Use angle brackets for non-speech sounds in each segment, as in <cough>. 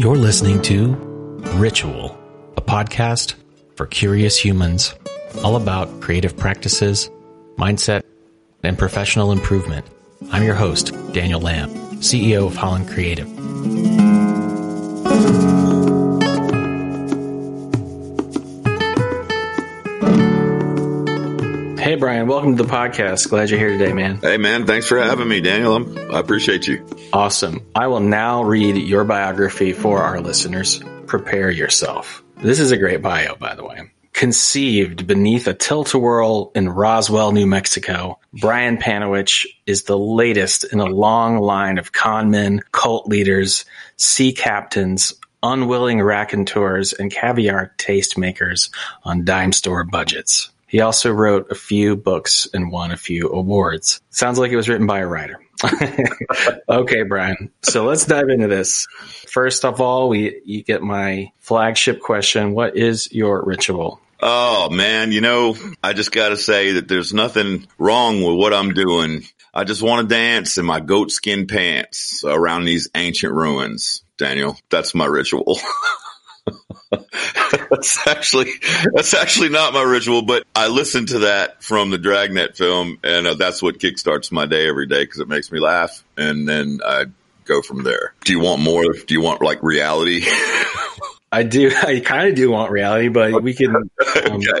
You're listening to Ritual, a podcast for curious humans, all about creative practices, mindset, and professional improvement. I'm your host, Daniel Lamb, CEO of Holland Creative. Welcome to the podcast. Glad you're here today, man. Hey, man, thanks for having me, Daniel. I'm, I appreciate you. Awesome. I will now read your biography for our listeners. Prepare yourself. This is a great bio, by the way. Conceived beneath a tilt-a-whirl in Roswell, New Mexico, Brian Panowich is the latest in a long line of con men, cult leaders, sea captains, unwilling raconteurs, and caviar tastemakers on dime store budgets. He also wrote a few books and won a few awards. Sounds like it was written by a writer. <laughs> okay, Brian. So let's dive into this. First of all, we you get my flagship question. What is your ritual? Oh man, you know, I just got to say that there's nothing wrong with what I'm doing. I just want to dance in my goatskin pants around these ancient ruins. Daniel, that's my ritual. <laughs> that's actually that's actually not my ritual, but I listen to that from the Dragnet film, and uh, that's what kickstarts my day every day because it makes me laugh, and then I go from there. Do you want more? Do you want like reality? <laughs> I do. I kind of do want reality, but we can. <laughs> Um... okay.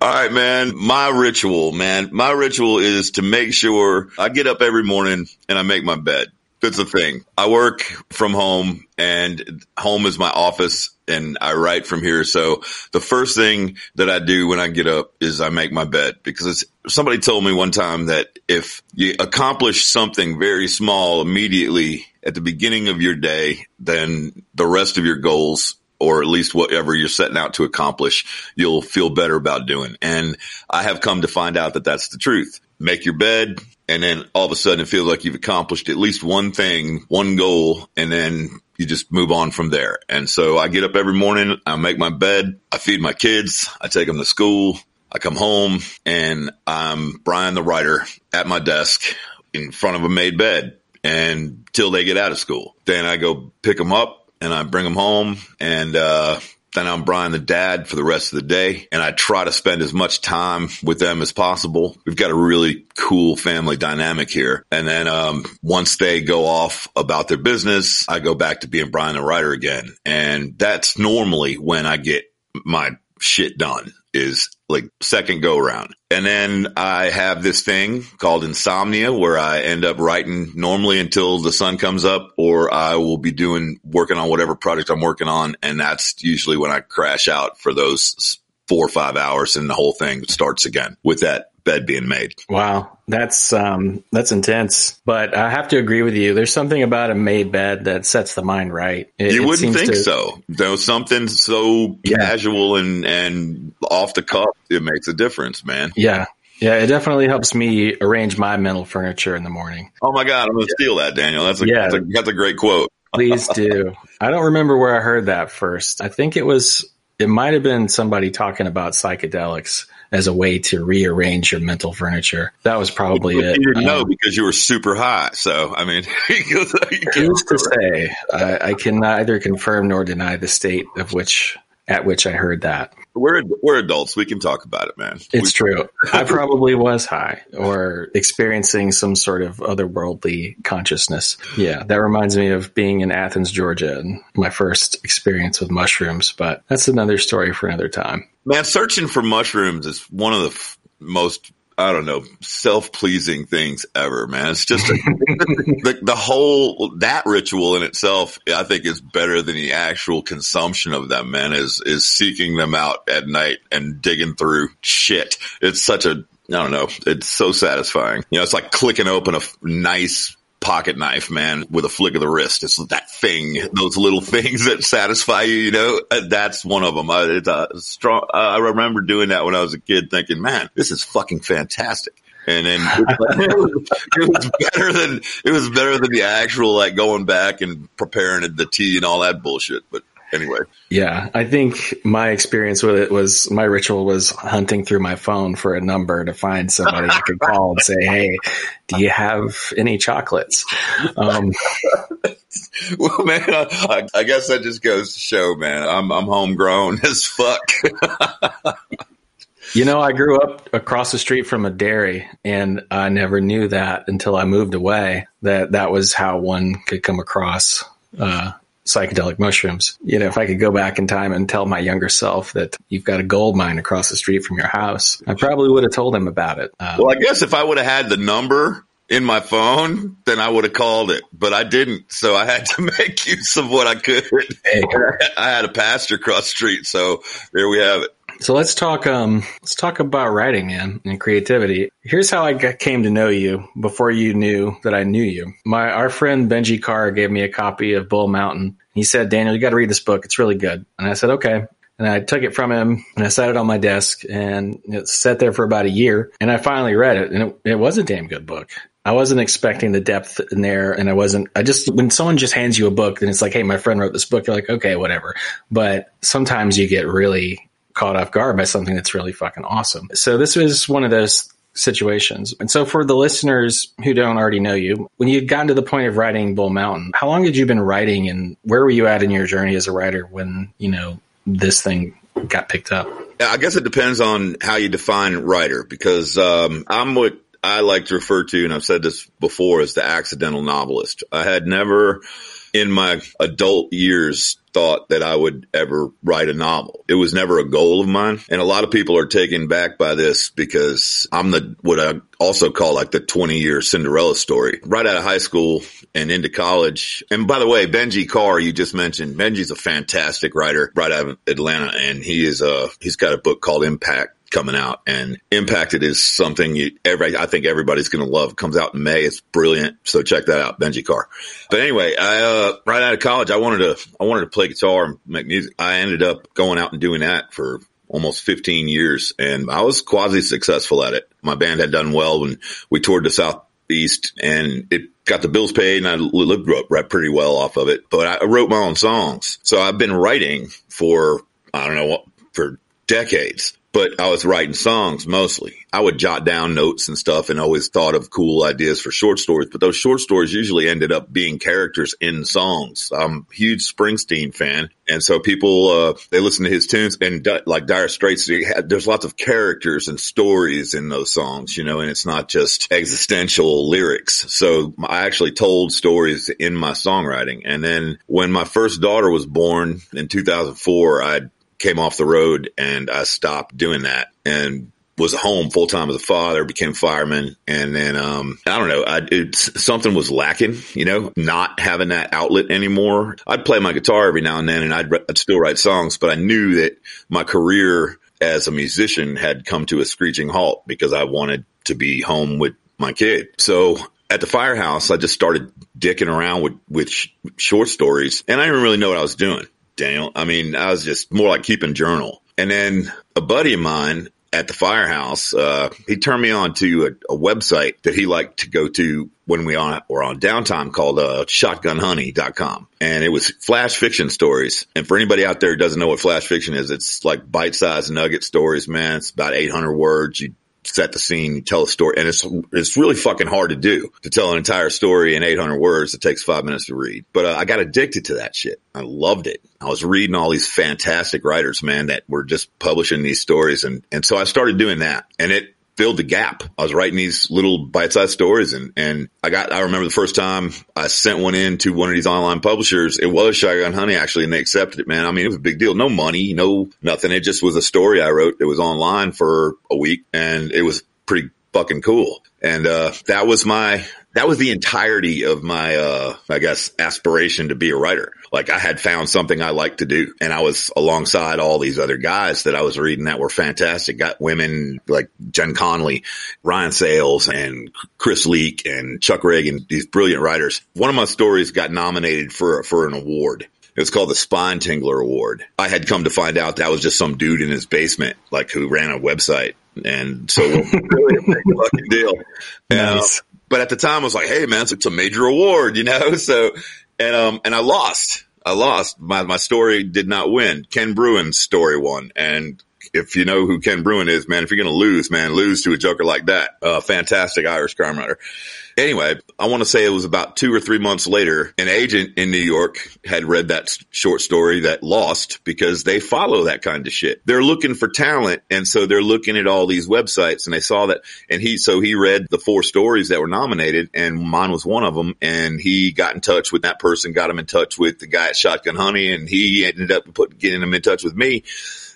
All right, man. My ritual, man. My ritual is to make sure I get up every morning and I make my bed. That's the thing. I work from home and home is my office and I write from here. So the first thing that I do when I get up is I make my bed because somebody told me one time that if you accomplish something very small immediately at the beginning of your day, then the rest of your goals or at least whatever you're setting out to accomplish, you'll feel better about doing. And I have come to find out that that's the truth. Make your bed, and then all of a sudden it feels like you've accomplished at least one thing, one goal, and then you just move on from there. And so I get up every morning, I make my bed, I feed my kids, I take them to school, I come home, and I'm Brian the writer at my desk in front of a made bed and till they get out of school. Then I go pick them up and I bring them home and, uh, then I'm Brian the dad for the rest of the day and I try to spend as much time with them as possible. We've got a really cool family dynamic here. And then, um, once they go off about their business, I go back to being Brian the writer again. And that's normally when I get my shit done is like second go around. And then I have this thing called insomnia where I end up writing normally until the sun comes up or I will be doing working on whatever project I'm working on. And that's usually when I crash out for those four or five hours and the whole thing starts again with that bed being made. Wow, that's um, that's intense. But I have to agree with you. There's something about a made bed that sets the mind right. It, you wouldn't think to, so. Though something so yeah. casual and and off the cuff, it makes a difference, man. Yeah. Yeah, it definitely helps me arrange my mental furniture in the morning. Oh my God, I'm going to steal that, Daniel. That's a, yeah. that's a, that's a great quote. <laughs> Please do. I don't remember where I heard that first. I think it was, it might have been somebody talking about psychedelics as a way to rearrange your mental furniture. That was probably you it. You didn't um, know because you were super high. So, I mean, <laughs> who's to say? I, I can neither confirm nor deny the state of which at which I heard that. We're we're adults. We can talk about it, man. It's we- true. <laughs> I probably was high or experiencing some sort of otherworldly consciousness. Yeah, that reminds me of being in Athens, Georgia, and my first experience with mushrooms. But that's another story for another time. Man, searching for mushrooms is one of the f- most I don't know, self pleasing things ever, man. It's just a, <laughs> the, the whole, that ritual in itself, I think is better than the actual consumption of them, man, is, is seeking them out at night and digging through shit. It's such a, I don't know. It's so satisfying. You know, it's like clicking open a nice pocket knife, man, with a flick of the wrist. It's that thing, those little <laughs> things that satisfy you, you know, uh, that's one of them. A strong, I remember doing that when I was a kid thinking, man, this is fucking fantastic. And then <laughs> it was better than, it was better than the actual like going back and preparing the tea and all that bullshit. But anyway. Yeah, I think my experience with it was my ritual was hunting through my phone for a number to find somebody I could call and say, "Hey, do you have any chocolates?" Um, <laughs> well, man, I, I, guess that just goes to show, man. I'm I'm homegrown <laughs> as fuck. you know, I grew up across the street from a dairy, and I never knew that until I moved away. That that was how one could come across uh, psychedelic mushrooms. You know, if I could go back in time and tell my younger self that you've got a gold mine across the street from your house, I probably would have told him about it. Um, well, I guess if I would have had the number in my phone, then I would have called it, but I didn't. So I had to <laughs> make use of what I could. Hey. I had a pastor across the street. So there we have it. So let's talk. Um, let's talk about writing, man, and creativity. Here's how I got, came to know you before you knew that I knew you. My our friend Benji Carr gave me a copy of Bull Mountain. He said, "Daniel, you got to read this book. It's really good." And I said, "Okay." And I took it from him and I set it on my desk and it sat there for about a year. And I finally read it and it, it was a damn good book. I wasn't expecting the depth in there, and I wasn't. I just when someone just hands you a book, then it's like, hey, my friend wrote this book. You're like, okay, whatever. But sometimes you get really caught off guard by something that's really fucking awesome. So this was one of those situations. And so for the listeners who don't already know you, when you'd gotten to the point of writing Bull Mountain, how long had you been writing and where were you at in your journey as a writer when, you know, this thing got picked up? I guess it depends on how you define writer because um, I'm what I like to refer to, and I've said this before, as the accidental novelist. I had never in my adult years thought that I would ever write a novel. It was never a goal of mine. And a lot of people are taken back by this because I'm the, what I also call like the 20 year Cinderella story. Right out of high school and into college. And by the way, Benji Carr, you just mentioned, Benji's a fantastic writer right out of Atlanta and he is a, he's got a book called Impact coming out and impacted is something you every i think everybody's going to love. It comes out in may. It's brilliant. So check that out benji carr. But anyway i uh, right out of college i wanted to i wanted to play guitar and make music. I ended up going out and doing that for almost 15 years and i was quasi successful at it. My band had done well when we toured the southeast and it got the bills paid and i lived pretty well off of it. But i wrote my own songs. So i've been writing for i don't know what for decades but I was writing songs mostly. I would jot down notes and stuff and always thought of cool ideas for short stories, but those short stories usually ended up being characters in songs. I'm a huge Springsteen fan. And so people, uh, they listen to his tunes and like Dire Straits, had, there's lots of characters and stories in those songs, you know, and it's not just existential lyrics. So I actually told stories in my songwriting. And then when my first daughter was born in 2004, I came off the road and I stopped doing that and was home full time as a father, became fireman. And then, um, I don't know, I, something was lacking, you know, not having that outlet anymore. I'd play my guitar every now and then and I'd, I'd still write songs, but I knew that my career as a musician had come to a screeching halt because I wanted to be home with my kid. So at the firehouse, I just started dicking around with, with sh- short stories and I didn't really know what I was doing. Daniel. I mean, I was just more like keeping journal. And then a buddy of mine at the firehouse, uh, he turned me on to a, a, website that he liked to go to when we on, were on downtime called, uh, shotgunhoney.com. And it was flash fiction stories. And for anybody out there who doesn't know what flash fiction is, it's like bite-sized nugget stories, man. It's about 800 words. You set the scene, you tell a story, and it's it's really fucking hard to do to tell an entire story in 800 words. It takes five minutes to read, but uh, I got addicted to that shit. I loved it. I was reading all these fantastic writers, man, that were just publishing these stories, and and so I started doing that, and it filled the gap. I was writing these little bite-sized stories and, and I got, I remember the first time I sent one in to one of these online publishers. It was Shotgun Honey actually, and they accepted it, man. I mean, it was a big deal. No money, no nothing. It just was a story I wrote. It was online for a week and it was pretty fucking cool. And, uh, that was my, that was the entirety of my, uh, I guess aspiration to be a writer like I had found something I liked to do and I was alongside all these other guys that I was reading that were fantastic. Got women like Jen Conley, Ryan Sayles and Chris Leek and Chuck Ragan, these brilliant writers. One of my stories got nominated for, for an award. It was called the Spinetingler Award. I had come to find out that was just some dude in his basement, like who ran a website. And so <laughs> really a big fucking deal. Nice. But at the time I was like, Hey man, it's a major award, you know? <laughs> So and um and I lost. I lost. My my story did not win. Ken Bruen's story won, and if you know who Ken Bruen is, man, if you're going to lose, man, lose to a joker like that. Uh, fantastic Irish crime writer. Anyway, I want to say it was about two or three months later, an agent in New York had read that short story that lost because they follow that kind of shit. They're looking for talent. And so they're looking at all these websites and they saw that and he, so he read the four stories that were nominated and mine was one of them. And he got in touch with that person, got him in touch with the guy at Shotgun Honey and he ended up put, getting him in touch with me.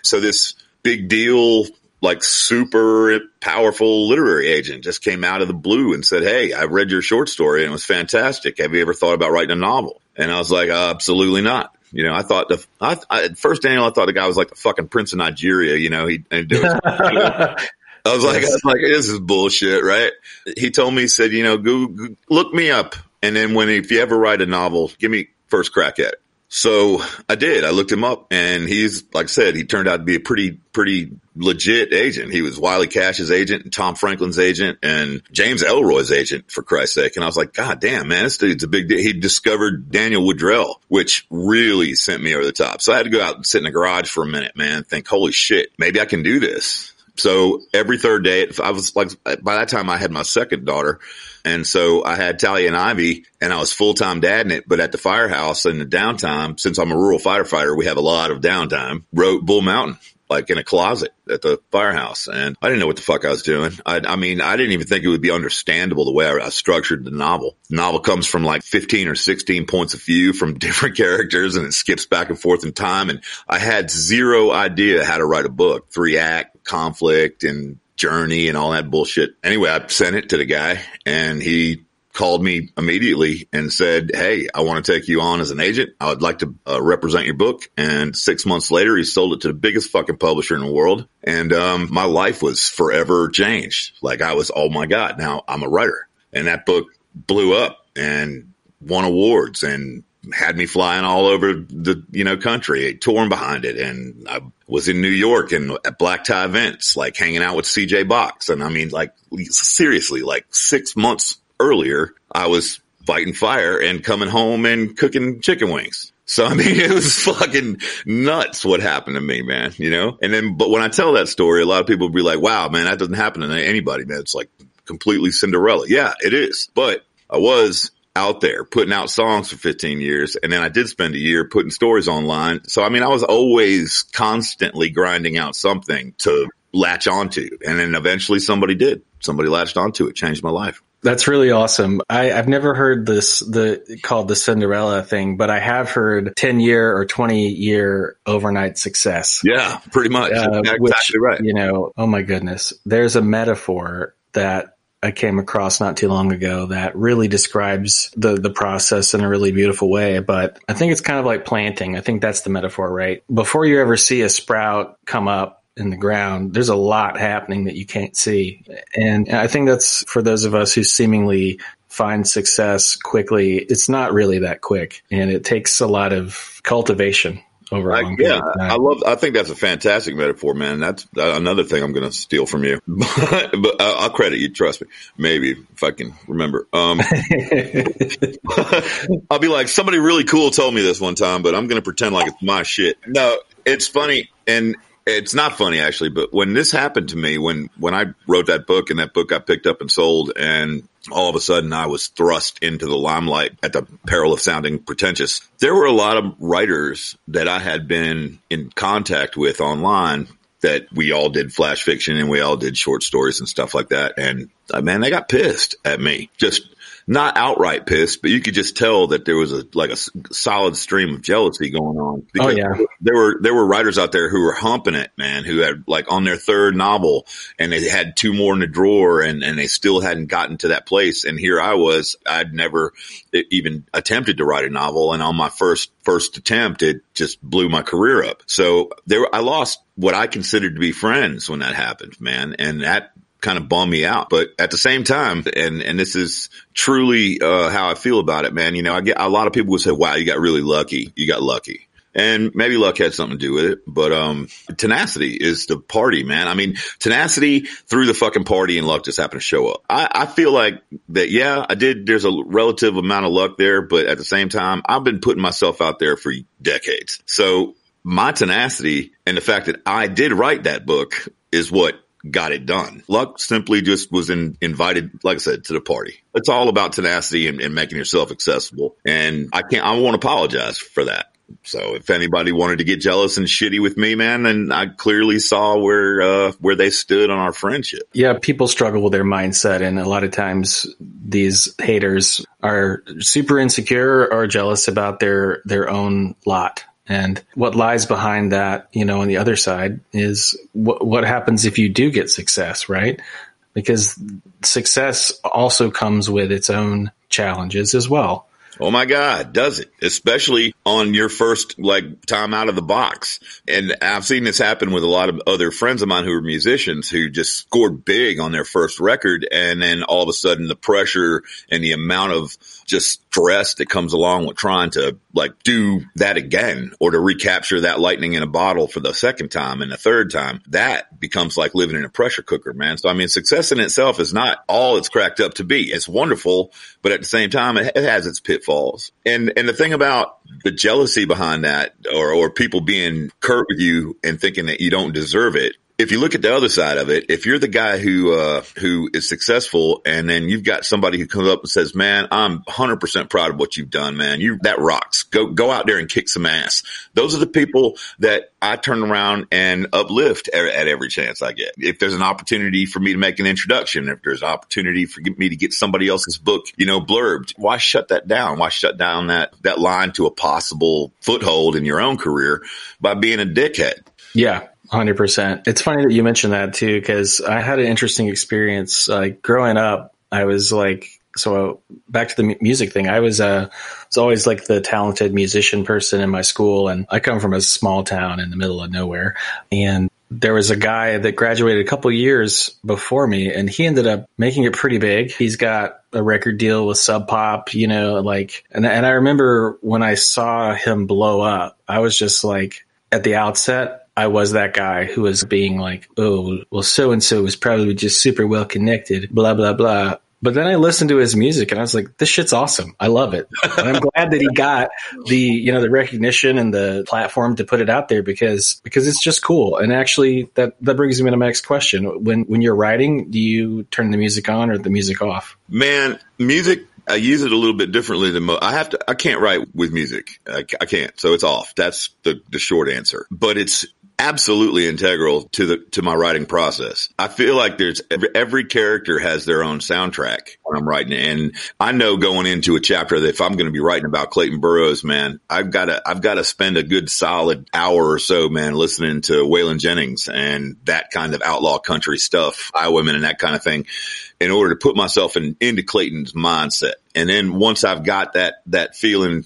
So this big deal like super powerful literary agent just came out of the blue and said, Hey, I read your short story and it was fantastic. Have you ever thought about writing a novel? And I was like, absolutely not. You know, I thought the, I, I, at first Daniel, I thought the guy was like the fucking prince of Nigeria. You know, he, and <laughs> I was like, I was like, this is bullshit, right? He told me, he said, you know, go, go, look me up. And then when, if you ever write a novel, give me first crack at it. So I did. I looked him up and he's, like I said, he turned out to be a pretty, pretty legit agent. He was Wiley Cash's agent and Tom Franklin's agent and James Ellroy's agent for Christ's sake. And I was like, God damn, man, this dude's a big deal. He discovered Daniel Woodrell, which really sent me over the top. So I had to go out and sit in the garage for a minute, man, think, holy shit, maybe I can do this. So every third day, I was like, by that time I had my second daughter. And so I had Talia and Ivy and I was full time dad in it, but at the firehouse in the downtime, since I'm a rural firefighter, we have a lot of downtime, wrote Bull Mountain like in a closet at the firehouse. And I didn't know what the fuck I was doing. I, I mean, I didn't even think it would be understandable the way I, I, structured the novel. The novel comes from like 15 or 16 points of view from <laughs> different characters and it skips back and forth in time. And I had zero idea how to write a book, three act conflict and journey and all that bullshit. Anyway, I sent it to the guy and he called me immediately and said, Hey, I want to take you on as an agent. I would like to uh, represent your book. And six months later, he sold it to the biggest fucking publisher in the world. And, um, my life was forever changed. Like I was, oh my God, now I'm a writer. And that book blew up and won awards and had me flying all over the, you know, country, touring behind it. And I was in New York and at black tie events, like hanging out with CJ Box. And I mean, like seriously, like six months earlier, I was fighting fire and coming home and cooking chicken wings. So I mean, <laughs> it was fucking nuts what happened to me, man, you know? And then, but when I tell that story, a lot of people will be like, wow, man, that doesn't happen to anybody, man. It's like completely Cinderella. Yeah, it is. But I was out there putting out songs for 15 years. And then I did spend a year putting stories online. So, I mean, I was always constantly grinding out something to latch onto. And then eventually somebody did. Somebody latched onto it, changed my life. That's really awesome. I, have never heard this the called the Cinderella thing, but I have heard ten year or twenty year overnight success. Yeah, pretty much. Uh, exactly which, right. You know, oh my goodness. There's a metaphor that I came across not too long ago that really describes the the process in a really beautiful way. But I think it's kind of like planting. I think that's the metaphor, right? Before you ever see a sprout come up, in the ground, there's a lot happening that you can't see. And I think that's for those of us who seemingly find success quickly, it's not really that quick. And it takes a lot of cultivation over long yeah, I love. I think that's a fantastic metaphor, man. That's another thing I'm going to steal from you, <laughs> but I'll credit you. Trust me. Maybe if I can remember. Um, <laughs> I'll be like, somebody really cool told me this one time, but I'm going to pretend like it's my shit. No, it's funny, and it's not funny actually, but when this happened to me, when, when I wrote that book and that book got picked up and sold and all of a sudden I was thrust into the limelight at the peril of sounding pretentious, there were a lot of writers that I had been in contact with online that we all did flash fiction and we all did short stories and stuff like that. And uh, man, they got pissed at me just not outright pissed, but you could just tell that there was a like a solid stream of jealousy going on. Oh, because yeah, there were there were writers out there who were humping it, man, who had like on their third novel and they had two more in the drawer and and they still hadn't gotten to that place. And here I was, I'd never even attempted to write a novel, and on my first first attempt, it just blew my career up. So there, I lost what I considered to be friends when that happened, man, and that kind of bum me out. But at the same time, and, and this is truly, uh, how I feel about it, man. You know, I get a lot of people would say, wow, you got really lucky. You got lucky. And maybe luck had something to do with it, but, um, tenacity is the party, man. I mean, tenacity threw the fucking party and luck just happened to show up. I, I feel like that, yeah, I did. There's a relative amount of luck there, but at the same time, I've been putting myself out there for decades. So my tenacity and the fact that I did write that book is what got it done. Luck simply just was in, invited, like I said, to the party. It's all about tenacity and, and making yourself accessible. And I can't, I won't apologize for that. So if anybody wanted to get jealous and shitty with me, man, then I clearly saw where uh, where they stood on our friendship. Yeah, people struggle with their mindset, and a lot of times these haters are super insecure or jealous about their their own lot. And what lies behind that, you know, on the other side is what, what happens if you do get success, right? Because success also comes with its own challenges as well. Oh my God, does it? Especially on your first like time out of the box. And I've seen this happen with a lot of other friends of mine who are musicians who just scored big on their first record. And then all of a sudden the pressure and the amount of just stress that comes along with trying to like do that again or to recapture that lightning in a bottle for the second time and the third time, that becomes like living in a pressure cooker, man. So I mean, success in itself is not all it's cracked up to be. It's wonderful, but at the same time, it, it has its pitfalls. And, and the thing about the jealousy behind that or, or people being curt with you and thinking that you don't deserve it if you look at the other side of it, if you're the guy who uh, who is successful, and then you've got somebody who comes up and says, "Man, I'm 100 percent proud of what you've done, man. You that rocks. Go go out there and kick some ass." Those are the people that I turn around and uplift at, at every chance I get. If there's an opportunity for me to make an introduction, if there's an opportunity for me to get somebody else's book, you know, blurbed, why shut that down? Why shut down that that line to a possible foothold in your own career by being a dickhead? Yeah, Hundred percent. It's funny that you mentioned that too, because I had an interesting experience. Like growing up, I was like, so back to the music thing. I was, uh, was always like the talented musician person in my school, and I come from a small town in the middle of nowhere, and there was a guy that graduated a couple years before me and he ended up making it pretty big. He's got a record deal with Sub Pop, you know, like, and, and I remember when I saw him blow up, I was just like, at the outset, I was that guy who was being like, oh, well, so and so was probably just super well connected, blah, blah, blah. But then I listened to his music and I was like, this shit's awesome. I love it. And I'm glad that he got the, you know, the recognition and the platform to put it out there because, because it's just cool. And actually that, that brings me to my next question. When, when you're writing, do you turn the music on or the music off? Man, music I use it a little bit differently than most. I have to, I can't write with music. I, I, can't. So it's off. That's the, the short answer, but it's absolutely integral to the to my writing process. I feel like there's every, every, character has their own soundtrack when I'm writing, and I know going into a chapter that if I'm going to be writing about Clayton Burroughs, man, I've got to I've got to spend a good solid hour or so, man, listening to Waylon Jennings and that kind of outlaw country stuff, Highwaymen and that kind of thing, in order to put myself in, into Clayton's mindset. And then once I've got that that feeling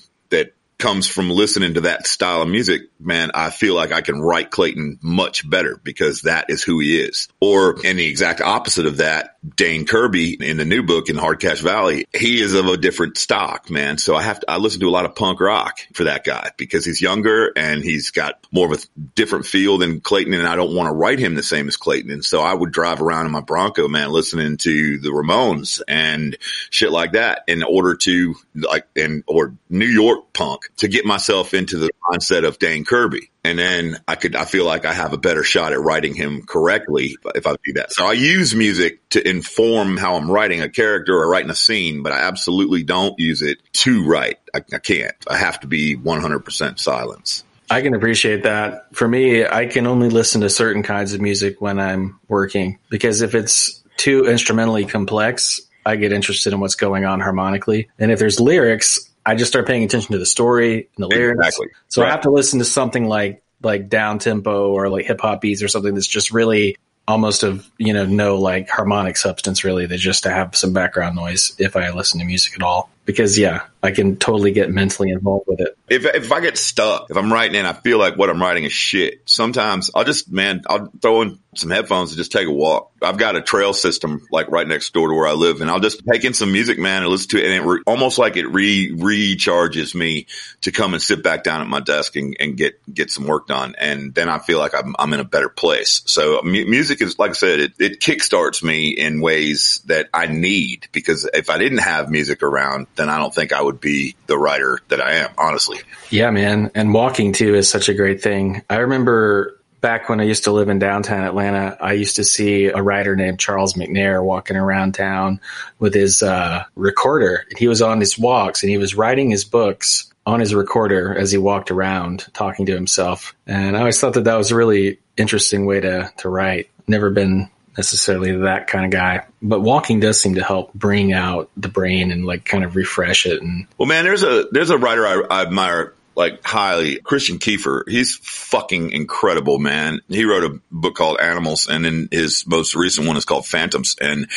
comes from listening to that style of music, man, I feel like I can write Clayton much better because that is who he is. Or in the exact opposite of that, Dane Kirby in the new book in Hard Cash Valley, he is of a different stock, man. So I have to, I listen to a lot of punk rock for that guy because he's younger and he's got more of a different feel than Clayton. And I don't want to write him the same as Clayton. And so I would drive around in my Bronco, man, listening to the Ramones and shit like that in order to like, and, or New York punk to get myself into the mindset of Dan Kirby. And then I could, I feel like I have a better shot at writing him correctly if I do that. So I use music to inform how I'm writing a character or writing a scene, but I absolutely don't use it to write. I, I can't. I have to be 100% silence. I can appreciate that. For me, I can only listen to certain kinds of music when I'm working because if it's too instrumentally complex, I get interested in what's going on harmonically. And if there's lyrics, I just start paying attention to the story and the lyrics. Exactly. So right. I have to listen to something like like down tempo or like hip hop beats or something that's just really almost of you know no like harmonic substance really. They just to have some background noise if I listen to music at all because yeah, I can totally get mentally involved with it. If if I get stuck, if I'm writing and I feel like what I'm writing is shit, sometimes I'll just man, I'll throw in some headphones and just take a walk. I've got a trail system like right next door to where I live, and I'll just take in some music, man, and listen to it, and it re- almost like it re recharges me to come and sit back down at my desk and, and get get some work done, and then I feel like I'm I'm in a better place. So music is like I said, it, it kickstarts me in ways that I need because if I didn't have music around then I don't think I would be the writer that I am, honestly. Yeah, man. And walking too is such a great thing. I remember back when I used to live in downtown Atlanta, I used to see a writer named Charles McNair walking around town with his uh, recorder. He was on his walks and he was writing his books on his recorder as he walked around talking to himself. And I always thought that that was a really interesting way to, to write. Never been necessarily that kind of guy, but walking does seem to help bring out the brain and like kind of refresh it. And well, man, there's a, there's a writer I, I admire like highly. Christian Kiefer, he's fucking incredible, man. He wrote a book called Animals and then his most recent one is called Phantoms. And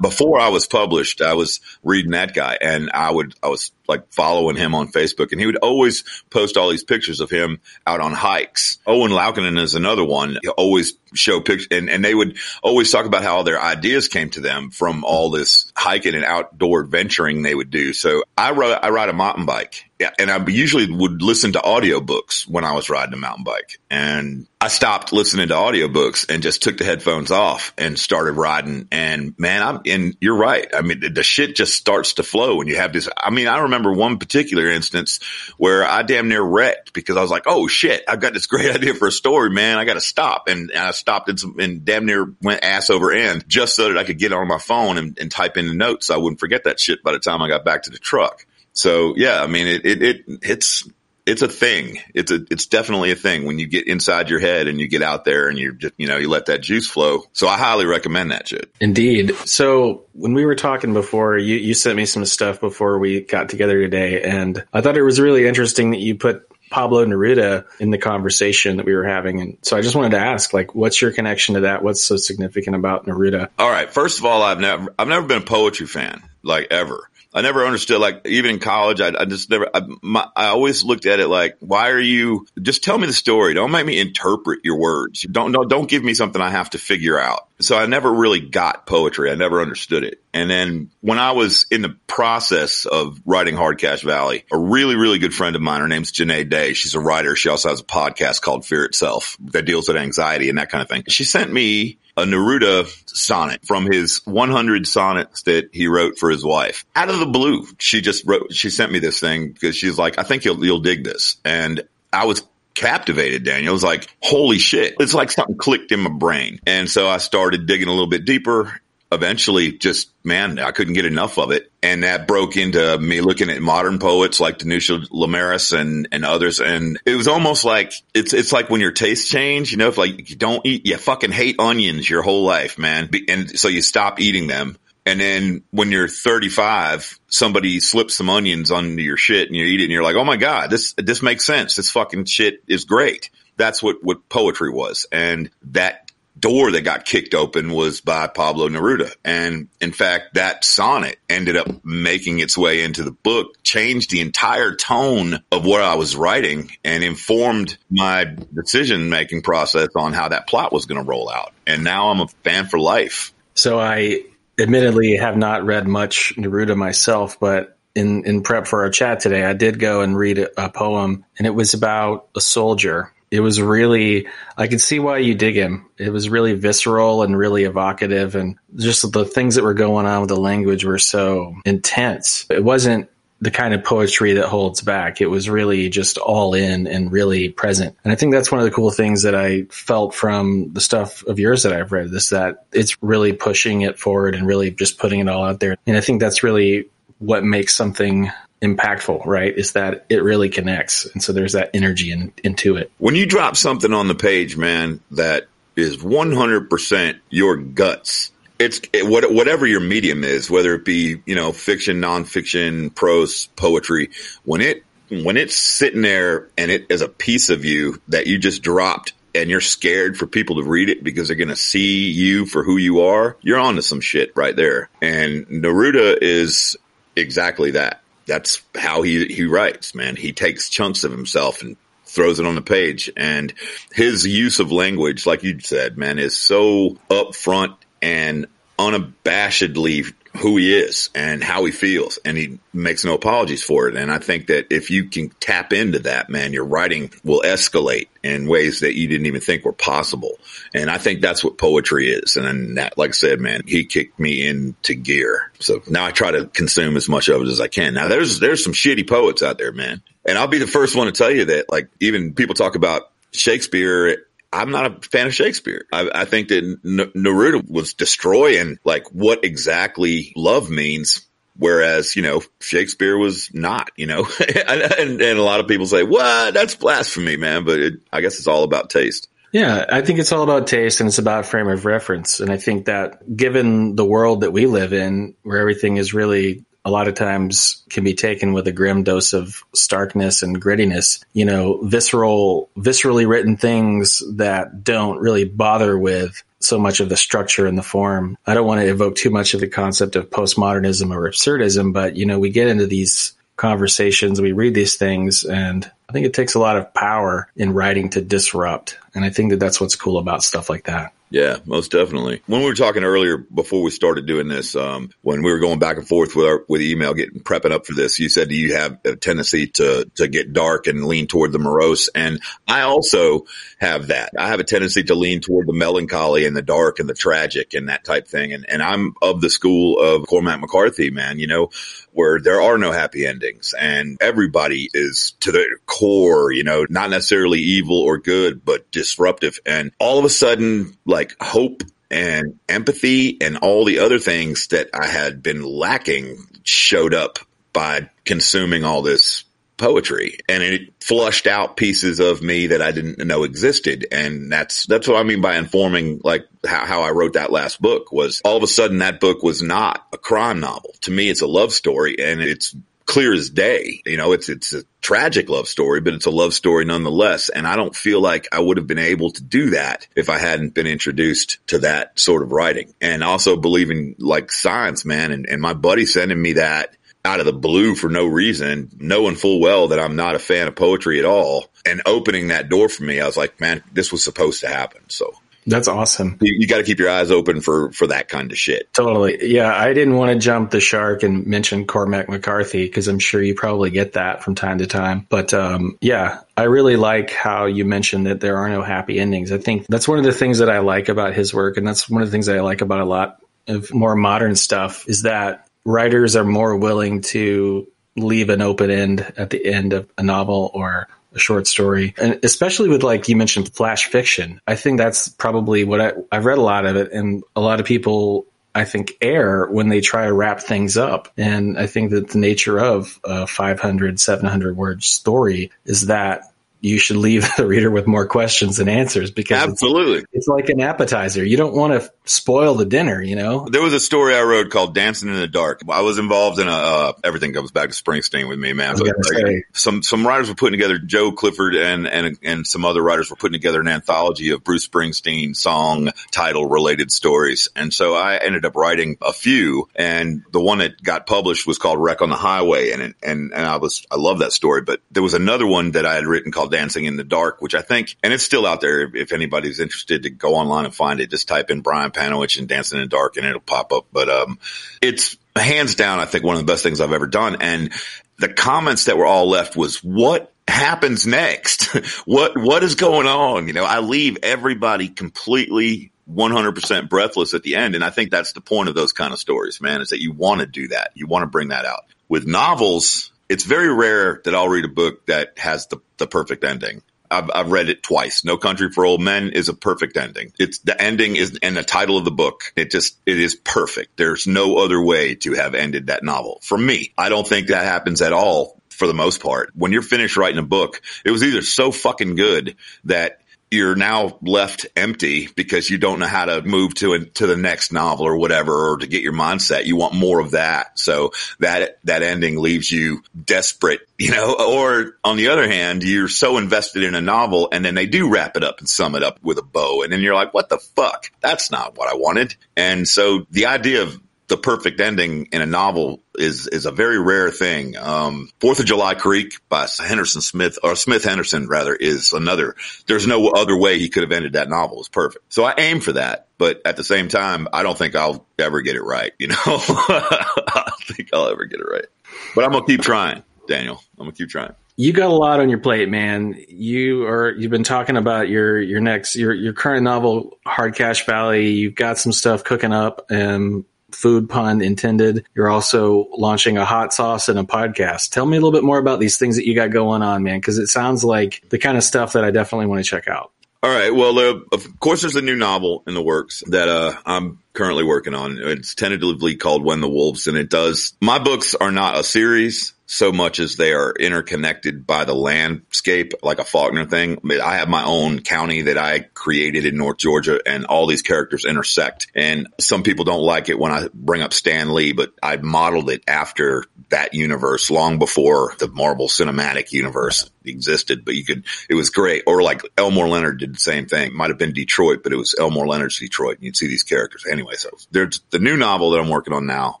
before I was published, I was reading that guy and I would, I was like following him on Facebook and he would always post all these pictures of him out on hikes. Owen Laukkanen is another one. He always show pictures and, and they would always talk about how their ideas came to them from all this hiking and outdoor adventuring they would do. So I ride, I ride a mountain bike and I usually would listen to audiobooks when I was riding a mountain bike and I stopped listening to audiobooks and just took the headphones off and started riding. And man, I'm, and you're right. I mean, the shit just starts to flow when you have this. I mean, I remember one particular instance where I damn near wrecked because I was like, Oh shit, I've got this <laughs> great idea for a story, man. I got to stop. And, and I stopped and, some, and damn near went ass over end just so that I could get on my phone and, and type in the notes. So I wouldn't forget that shit by the time I got back to the truck. So yeah, I mean, it, it, it, it's, it's a thing. It's a, it's definitely a thing when you get inside your head and you get out there and you just, you know, you let that juice flow. So I highly recommend that shit. Indeed. So when we were talking before, you, you sent me some stuff before we got together today. And I thought it was really interesting that you put Pablo Neruda in the conversation that we were having. And so I just wanted to ask, like, what's your connection to that? What's so significant about Neruda? All right. First of all, I've never, I've never been a poetry fan, like ever. I never understood, like, even in college, I, I just never, I, my, I, always looked at it like, why are you, just tell me the story. Don't make me interpret your words. Don't, don't, don't give me something I have to figure out. So I never really got poetry. I never understood it. And then when I was in the process of writing Hard Cash Valley, a really, really good friend of mine, her name's Janae Day. She's a writer. She also has a podcast called Fear Itself that deals with anxiety and that kind of thing. She sent me a Neruda sonnet from his 100 sonnets that he wrote for his wife. Out of the blue, she just wrote, she sent me this thing because she's like, I think you'll, you'll dig this. And I was captivated, Daniel. It was like, holy shit. It's like something clicked in my brain. And so I started digging a little bit deeper eventually just, man, I couldn't get enough of it. And that broke into me looking at modern poets like Danusha Laméris and, and others. And it was almost like, it's, it's like when your tastes change, you know, if like you don't eat, you fucking hate onions your whole life, man. And so you stop eating them. And then when you're 35, somebody slips some onions onto your shit and you eat it and you're like, Oh my God, this, this makes sense. This fucking shit is great. That's what, what poetry was. And that door that got kicked open was by Pablo Neruda. And in fact, that sonnet ended up making its way into the book, changed the entire tone of what I was writing and informed my decision making process on how that plot was going to roll out. And now I'm a fan for life. So I admittedly have not read much Neruda myself, but in, in prep for our chat today, I did go and read a, a poem and it was about a soldier it was really I could see why you dig him. It was really visceral and really evocative and just the things that were going on with the language were so intense. It wasn't the kind of poetry that holds back. It was really just all in and really present. And I think that's one of the cool things that I felt from the stuff of yours that I've read is that it's really pushing it forward and really just putting it all out there. And I think that's really what makes something impactful, right? Is that it really connects. And so there's that energy in, into it. When you drop something on the page, man, that is 100% your guts, it's it, whatever your medium is, whether it be, you know, fiction, nonfiction, prose, poetry, when it, when it's sitting there and it is a piece of you that you just dropped and you're scared for people to read it because they're going to see you for who you are, you're onto some shit right there. And Neruda is exactly that that's how he, he writes, man. He takes chunks of himself and throws it on the page. And his use of language, like you said, man, is so upfront and unabashedly who he is and how he feels and he makes no apologies for it. And I think that if you can tap into that, man, your writing will escalate in ways that you didn't even think were possible. And I think that's what poetry is. And that, like I said, man, he kicked me into gear. So now I try to consume as much of it as I can. Now there's, there's some shitty poets out there, man. And I'll be the first one to tell you that like even people talk about Shakespeare I'm not a fan of Shakespeare. I, I think that N- Neruda was destroying like what exactly love means. Whereas, you know, Shakespeare was not, you know, <laughs> and, and, a lot of people say, what? That's blasphemy, man. But it, I guess it's all about taste. Yeah, I think it's all about taste and it's about frame of reference. And I think that given the world that we live in, where everything is really a lot of times can be taken with a grim dose of starkness and grittiness. You know, visceral, viscerally written things that don't really bother with so much of the structure and the form. I don't want to evoke too much of the concept of postmodernism or absurdism, but you know, we get into these conversations, we read these things, and I think it takes a lot of power in writing to disrupt. And I think that that's what's cool about stuff like that. Yeah, most definitely. When we were talking earlier before we started doing this, um, when we were going back and forth with our with email, getting prepping up for this, you said you have a tendency to to get dark and lean toward the morose, and I also have that. I have a tendency to lean toward the melancholy and the dark and the tragic and that type thing. And and I'm of the school of Cormac McCarthy, man. You know, where there are no happy endings and everybody is to the core, you know, not necessarily evil or good, but disruptive. And all of a sudden, like hope and empathy and all the other things that I had been lacking showed up by consuming all this poetry and it flushed out pieces of me that I didn't know existed. And that's, that's what I mean by informing like how, how I wrote that last book was all of a sudden that book was not a crime novel. To me, it's a love story and it's clear as day. You know, it's, it's a tragic love story, but it's a love story nonetheless. And I don't feel like I would have been able to do that if I hadn't been introduced to that sort of writing and also believing like science, man. And, and my buddy sending me that out of the blue for no reason, knowing full well that I'm not a fan of poetry at all and opening that door for me. I was like, man, this was supposed to happen. So that's awesome. You, you got to keep your eyes open for, for that kind of shit. Totally. Yeah. I didn't want to jump the shark and mention Cormac McCarthy because I'm sure you probably get that from time to time. But, um, yeah, I really like how you mentioned that there are no happy endings. I think that's one of the things that I like about his work. And that's one of the things that I like about a lot of more modern stuff is that writers are more willing to leave an open end at the end of a novel or a short story. And especially with like you mentioned flash fiction. I think that's probably what I, I've read a lot of it and a lot of people I think err when they try to wrap things up. And I think that the nature of a 500, 700 word story is that you should leave <laughs> the reader with more questions than answers because absolutely it's, it's, like an appetizer. You don't want to spoil the dinner, you know. There was a story I wrote called "Dancing in the Dark." I was involved in a uh, everything comes back to Springsteen with me, man. Like, some some writers were putting together Joe Clifford and and and some other writers were putting together an anthology of Bruce Springsteen song title related stories, and so I ended up writing a few, and the one that got published was called "Wreck on the Highway," and and and I was I love that story, but there was another one that I had written called Dancing in the Dark, which I think, and it's still out there. If anybody's interested to go online and find it, just type in Brian Panowich and Dancing in the Dark and it'll pop up. But, um, it's hands down, I think one of the best things I've ever done. And the comments that were all left was what happens next? <laughs> what, what is going on? You know, I leave everybody completely 100% breathless at the end. And I think that's the point of those kind of stories, man, is that you want to do that. You want to bring that out. With novels, it's very rare that I'll read a book that has the, the perfect ending. I've, I've, read it twice. No Country for Old Men is a perfect ending. It's the ending is and the title of the book. It just it is perfect. There's no other way to have ended that novel. For me, I don't think that happens at all for the most part. When you're finished writing a book, it was either so fucking good that you're now left empty because you don't know how to move to a, to the next novel or whatever, or to get your mindset. You want more of that. So that, that ending leaves you desperate, <laughs> you know, or on the other hand, you're so invested in a novel and then they do wrap it up and sum it up with a bow. And then you're like, what the fuck? That's not what I wanted. And so the idea of the perfect ending in a novel is is a very rare thing. Um, Fourth of July Creek by Henderson Smith or Smith Henderson rather is another. There's no other way he could have ended that novel. It's perfect. So I aim for that, but at the same time, I don't think I'll ever get it right. You know, <laughs> I don't think I'll ever get it right. But I'm gonna keep trying, Daniel. I'm gonna keep trying you got a lot on your plate, man. You are you've been talking about your your next your your current novel, Hard Cash Valley. You've got some stuff cooking up, and food pun intended. You're also launching a hot sauce and a podcast. Tell me a little bit more about these things that you got going on, man, because it sounds like the kind of stuff that I definitely want to check out. All right. Well, uh, of course, there's a new novel in the works that uh, I'm currently working on. It's tentatively called When the Wolves, and it does. My books are not a series so much as they are interconnected by the landscape, like a Faulkner thing. I have my own county that I created in North Georgia and all these characters intersect. And some people don't like it when I bring up Stan Lee, but I modeled it after that universe long before the Marvel cinematic universe existed, but you could, it was great. Or like Elmore Leonard did the same thing. Might have been Detroit, but it was Elmore Leonard's Detroit. And you'd see these characters anyway. So there's the new novel that I'm working on now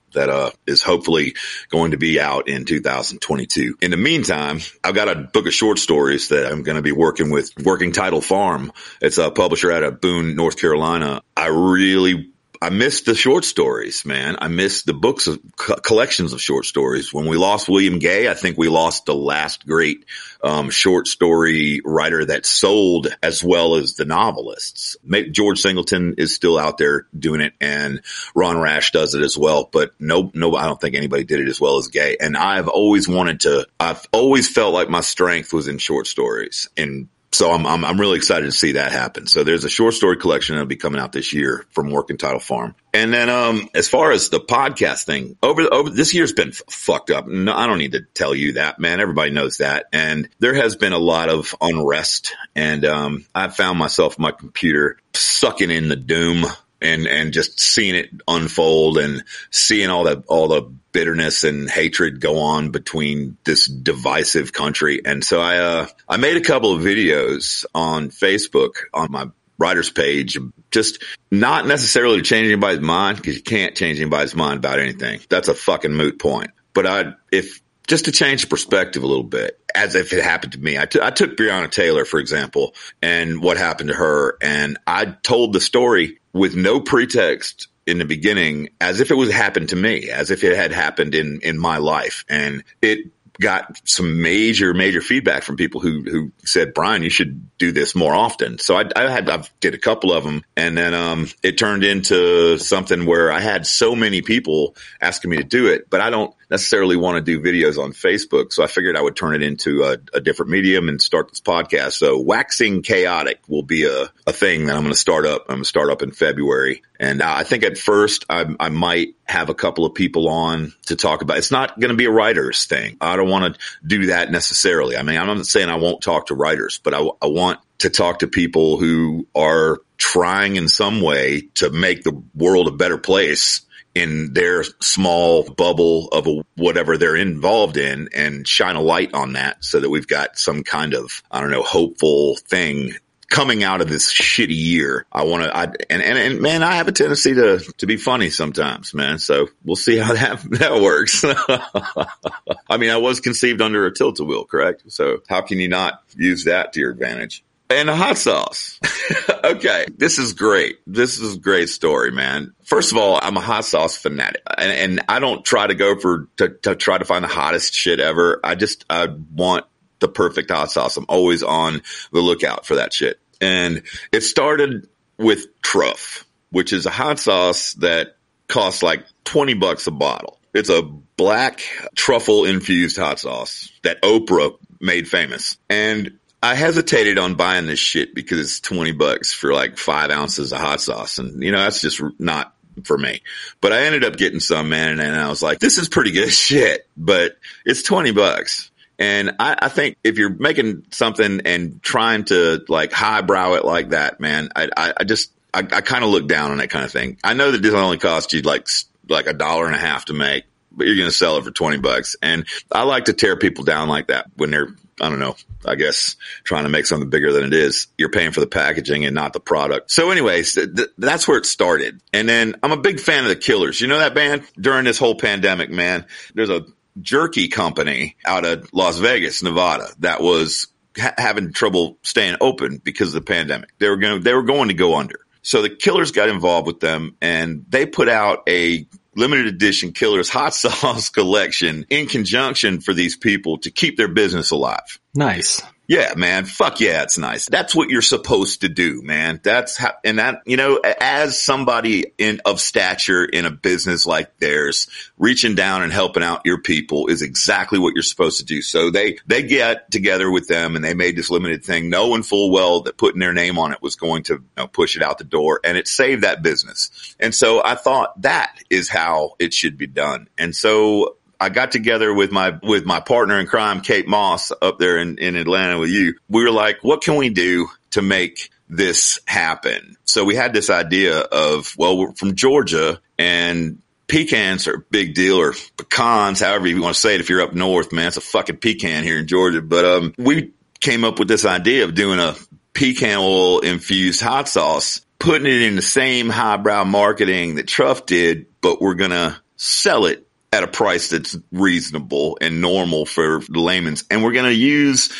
that, uh, is hopefully going to be out in 2022. In the meantime, I've got a book of short stories that I'm going to be working with Working Title Farm. It's a publisher out of Boone, North Carolina. I really I miss the short stories, man. I miss the books of co- collections of short stories. When we lost William Gay, I think we lost the last great um, short story writer that sold as well as the novelists. George Singleton is still out there doing it, and Ron Rash does it as well. But no, no, I don't think anybody did it as well as Gay. And I've always wanted to. I've always felt like my strength was in short stories and so I'm, I'm, I'm really excited to see that happen. So there's a short story collection that'll be coming out this year from Working Title Farm. And then, um, as far as the podcast thing over, over this year's been f- fucked up. No, I don't need to tell you that, man. Everybody knows that. And there has been a lot of unrest and, um, I found myself my computer sucking in the doom and and just seeing it unfold and seeing all the all the bitterness and hatred go on between this divisive country. And so I uh I made a couple of videos on Facebook on my writer's page, just not necessarily to change anybody's mind because you can't change anybody's mind about anything. That's a fucking moot point. But I, if just to change the perspective a little bit, as if it happened to me. I, t- I took Breonna Taylor, for example, and what happened to her, and I told the story with no pretext in the beginning as if it was happened to me, as if it had happened in, in my life. And it got some major, major feedback from people who, who said, Brian, you should do this more often. So I, I had, I did a couple of them and then, um, it turned into something where I had so many people asking me to do it, but I don't, necessarily want to do videos on Facebook. So I figured I would turn it into a, a different medium and start this podcast. So waxing chaotic will be a, a thing that I'm going to start up. I'm going to start up in February. And uh, I think at first I, I might have a couple of people on to talk about. It's not going to be a writer's thing. I don't want to do that necessarily. I mean, I'm not saying I won't talk to writers, but I, I want to talk to people who are trying in some way to make the world a better place in their small bubble of a, whatever they're involved in and shine a light on that so that we've got some kind of, I don't know, hopeful thing coming out of this shitty year. I want to, I, and, and, and man, I have a tendency to, to be funny sometimes, man. So we'll see how <laughs> that, that works. <laughs> I mean, I was conceived under a Tilt-A-Whirl, correct? So how can you not use that to your advantage? And a hot sauce. <laughs> okay. This is great. This is a great story, man. First of all, I'm a hot sauce fanatic and, and I don't try to go for, to, to try to find the hottest shit ever. I just, I want the perfect hot sauce. I'm always on the lookout for that shit. And it started with Truff, which is a hot sauce that costs like 20 bucks a bottle. It's a black truffle infused hot sauce that Oprah made famous. And I hesitated on buying this shit because it's 20 bucks for like five ounces of hot sauce. And, you know, that's just not for me. But I ended up getting some, man. And I was like, this is pretty good <laughs> shit, but it's 20 bucks. And I, I, think if you're making something and trying to like highbrow it like that, man, I, I, I just, I, I kind of look down on that kind of thing. I know that this only cost you like, like a dollar and a half to make, but you're going to sell it for 20 bucks. And I like to tear people down like that when they're I don't know, I guess trying to make something bigger than it is. You're paying for the packaging and not the product. So anyways, th- th- that's where it started. And then I'm a big fan of the Killers. You know that band during this whole pandemic, man, there's a jerky company out of Las Vegas, Nevada that was ha- having trouble staying open because of the pandemic. They were going they were going to go under. So the Killers got involved with them and they put out a limited edition Killers hot <laughs> sauce collection in conjunction for these people to keep their business alive. Nice. Yeah, man. Fuck yeah, it's nice. That's what you're supposed to do, man. That's how, and that, you know, as somebody in, of stature in a business like theirs, reaching down and helping out your people is exactly what you're supposed to do. So they, they get together with them and they made this limited thing, knowing full well that putting their name on it was going to you know, push it out the door and it saved that business. And so I thought that is how it should be done. And so I got together with my with my partner in crime, Kate Moss, up there in, in Atlanta with you. We were like, what can we do to make this happen? So we had this idea of, well, we're from Georgia and pecans are a big deal or pecans, however you want to say it. If you're up north, man, it's a fucking pecan here in Georgia. But, um, we came up with this idea of doing a pecan oil infused hot sauce, putting it in the same highbrow marketing that Truff did, but we're to sell it at a price that's reasonable and normal for the layman's. And we're going to use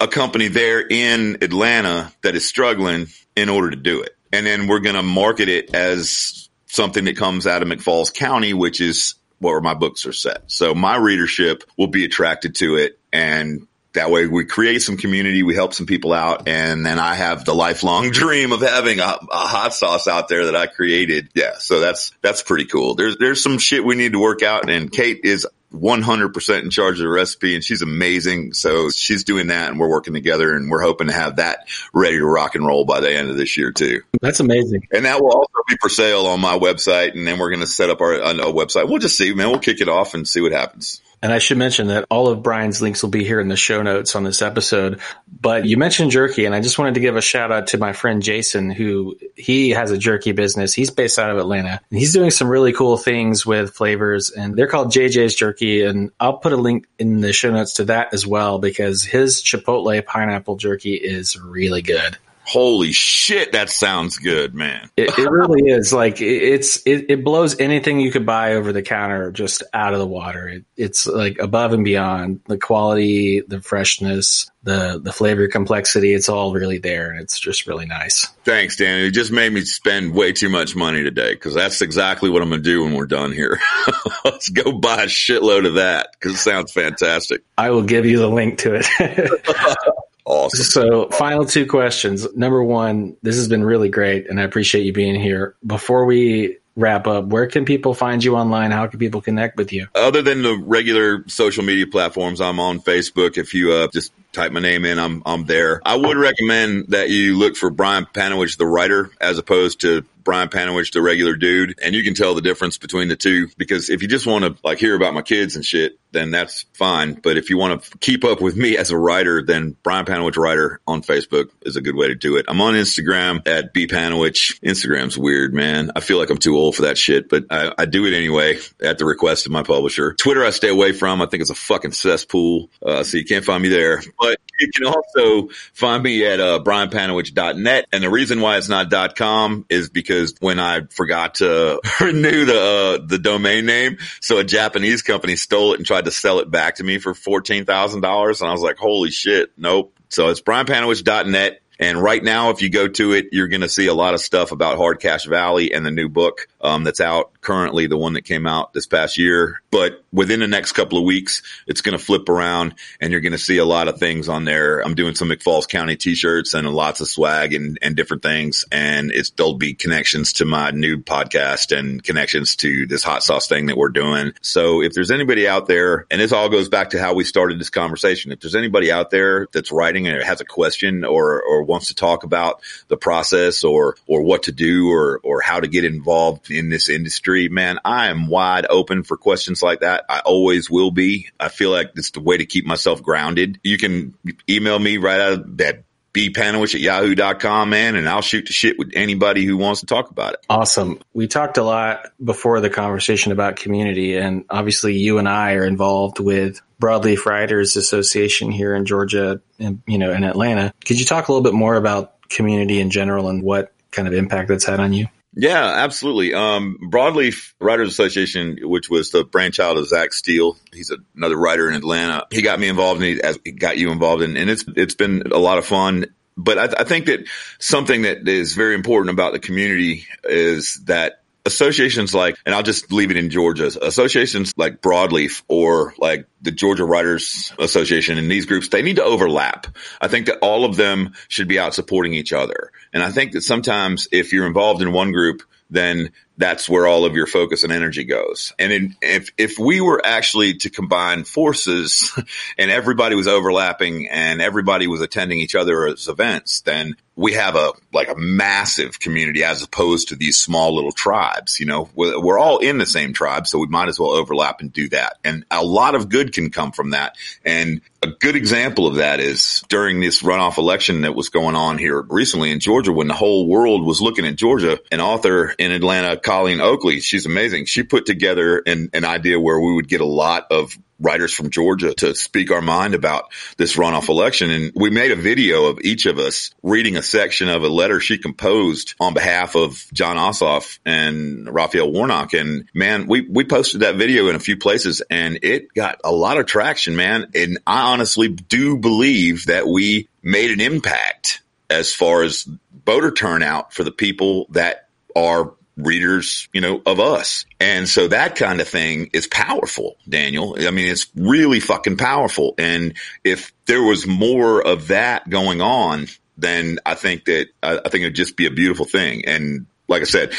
a company there in Atlanta that is struggling in order to do it. And then we're going to market it as something that comes out of McFalls County, which is where my books are set. So my readership will be attracted to it and that way we create some community, we help some people out, and then I have the lifelong <laughs> dream of having a, a, hot sauce out there that I created. Yeah. So that's, that's pretty cool. There's, there's some shit we need to work out and Kate is 100% in charge of the recipe and she's amazing. So she's doing that and we're working together and we're hoping to have that ready to rock and roll by the end of this year too. That's amazing. And that will also be for sale on my website. And then we're going to set up our, a website. We'll just see, man. We'll kick it off and see what happens. And I should mention that all of Brian's links will be here in the show notes on this episode. But you mentioned jerky, and I just wanted to give a shout out to my friend Jason, who he has a jerky business. He's based out of Atlanta. And he's doing some really cool things with flavors, and they're called JJ's Jerky. And I'll put a link in the show notes to that as well because his Chipotle pineapple jerky is really good. Holy shit, that sounds good, man. it, it, really is. Like it's it, it, blows anything you could buy over the counter just out of the water. It, it's like above and beyond the quality, the freshness, the the flavor complexity. It's all really there, and it's just really nice. Thanks, Danny. It just made me spend way too much money today because that's exactly what I'm gonna do when we're done here. <laughs> Let's go buy a shitload of that because it sounds fantastic. I will give you the link to it. <laughs> Awesome. So, final two questions. Number one, this has been really great, and I appreciate you being here. Before we wrap up, where can people find you online? How can people connect with you? Other than the regular social media platforms, I'm on Facebook. If you uh, just type my name in, I'm I'm there. I would recommend that you look for Brian Panowich, the writer, as opposed to Brian Panowich, the regular dude, and you can tell the difference between the two. Because if you just want to like hear about my kids and shit, then that's fine. But if you want to keep up with me as a writer, then Brian Panowich writer on Facebook is a good way to do it. I'm on Instagram at B Panowich. Instagram's weird, man. I feel like I'm too old for that shit, but I, I, do it anyway at the request of my publisher. Twitter, I stay away from. I think it's a fucking cesspool. Uh, so you can't find me there, but you can also find me at uh, brianpanowich.net. And the reason why it's not .com is because when I forgot to <laughs> renew the uh, the domain name, so a Japanese company stole it and tried to sell it back to me for fourteen thousand dollars, and I was like, "Holy shit, nope." So it's brianpanowich.net. And right now, if you go to it, you're going to see a lot of stuff about Hard Cash Valley and the new book um, that's out currently, the one that came out this past year. But within the next couple of weeks, it's going to flip around and you're going to see a lot of things on there. I'm doing some McFalls County t-shirts and lots of swag and, and different things. And it's, there'll be connections to my new podcast and connections to this hot sauce thing that we're doing. So if there's anybody out there, and this all goes back to how we started this conversation, if there's anybody out there that's writing and has a question or, or wants to talk about the process or, or what to do or, or how to get involved in this industry, man, I am wide open for questions like that. I always will be. I feel like it's the way to keep myself grounded. You can email me right out of that bpanowich at yahoo.com, man, and I'll shoot the shit with anybody who wants to talk about it. Awesome. We talked a lot before the conversation about community, and obviously you and I are involved with Broadleaf Writers Association here in Georgia and, you know, in Atlanta. Could you talk a little bit more about community in general and what kind of impact that's had on you? Yeah, absolutely. Um, Broadleaf Writers Association, which was the brainchild of Zach Steele. He's a, another writer in Atlanta. He got me involved and he, got you involved in, and it's, it's been a lot of fun. But I, I think that something that is very important about the community is that associations like, and I'll just leave it in Georgia, associations like Broadleaf or like the Georgia Writers Association and these groups, they need to overlap. I think that all of them should be out supporting each other. And I think that sometimes if you're involved in one group, then that's where all of your focus and energy goes. And in, if, if we were actually to combine forces <laughs> and everybody was overlapping and everybody was attending each other's events, then we have a, like a massive community as opposed to these small little tribes. You know, we're, we're all in the same tribe. So we might as well overlap and do that. And a lot of good can come from that. And a good example of that is during this runoff election that was going on here recently in Georgia when the whole world was looking at Georgia, an author in Atlanta Colleen Oakley. She's amazing. She put together an, an idea where we would get a lot of writers from Georgia to speak our mind about this runoff election. And we made a video of each of us reading a section of a letter she composed on behalf of Jon Ossoff and Raphael Warnock. And man, we, we posted that video in a few places and it got a lot of traction, man. And I honestly do believe that we made an impact as far as voter turnout for the people that are readers, you know, of us. And so that kind of thing is powerful, Daniel. I mean, it's really fucking powerful. And if there was more of that going on, then I think that, I think it'd just be a beautiful thing. And like I said,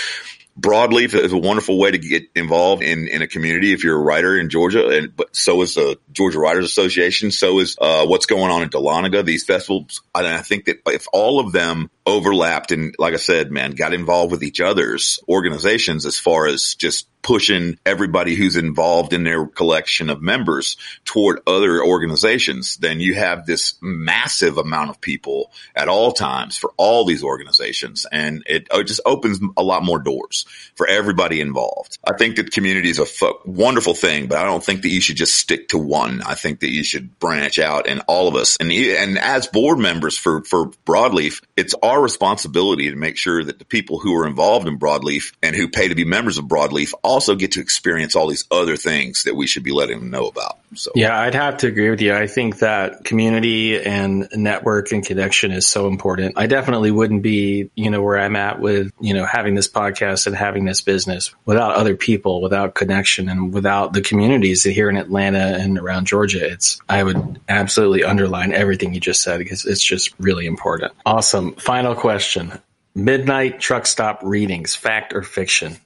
Broadleaf is a wonderful way to get involved in, in a community if you're a writer in Georgia, and but so is the Georgia Writers Association. So is uh, what's going on in Dahlonega. These festivals, and I think that if all of them overlapped and, like I said, man, got involved with each other's organizations as far as just pushing everybody who's involved in their collection of members toward other organizations, then you have this massive amount of people at all times for all these organizations. And it, it just opens a lot more doors for everybody involved. I think that community is a f- wonderful thing, but I don't think that you should just stick to one. I think that you should branch out and all of us and, and as board members for, for Broadleaf, it's our responsibility to make sure that the people who are involved in Broadleaf and who pay to be members of Broadleaf also get to experience all these other things that we should be letting them know about. So yeah, I'd have to agree with you. I think that community and network and connection is so important. I definitely wouldn't be, you know, where I'm at with, you know, having this podcast and having this business without other people, without connection and without the communities here in Atlanta and around Georgia. It's, I would absolutely underline everything you just said because it's just really important. Awesome. Final question. Midnight truck stop readings, fact or fiction?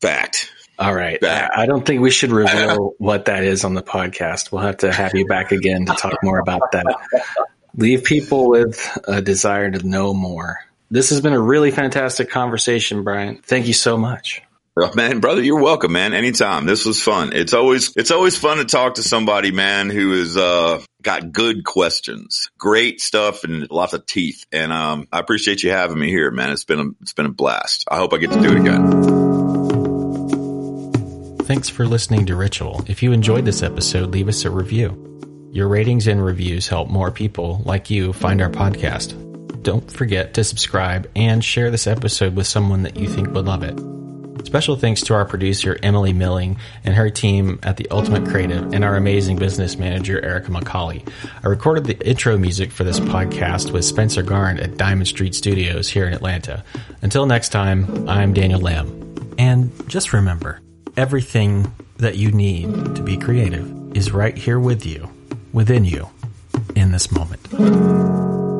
Fact. All right. I don't think we should reveal what that is on the podcast. We'll have to have you back again to talk more about that. Leave people with a desire to know more. This has been a really fantastic conversation, Brian. Thank you so much. Man, brother, you're welcome, man. Anytime. This was fun. It's always, it's always fun to talk to somebody, man, who is, uh, got good questions, great stuff and lots of teeth. And, um, I appreciate you having me here, man. It's been a, it's been a blast. I hope I get to do it again. Thanks for listening to Ritual. If you enjoyed this episode, leave us a review. Your ratings and reviews help more people like you find our podcast. Don't forget to subscribe and share this episode with someone that you think would love it. Special thanks to our producer, Emily Milling, and her team at The Ultimate Creative, and our amazing business manager, Erica McCauley. I recorded the intro music for this podcast with Spencer Garn at Diamond Street Studios here in Atlanta. Until next time, I'm Daniel Lamb. And just remember, everything that you need to be creative is right here with you, within you, in this moment.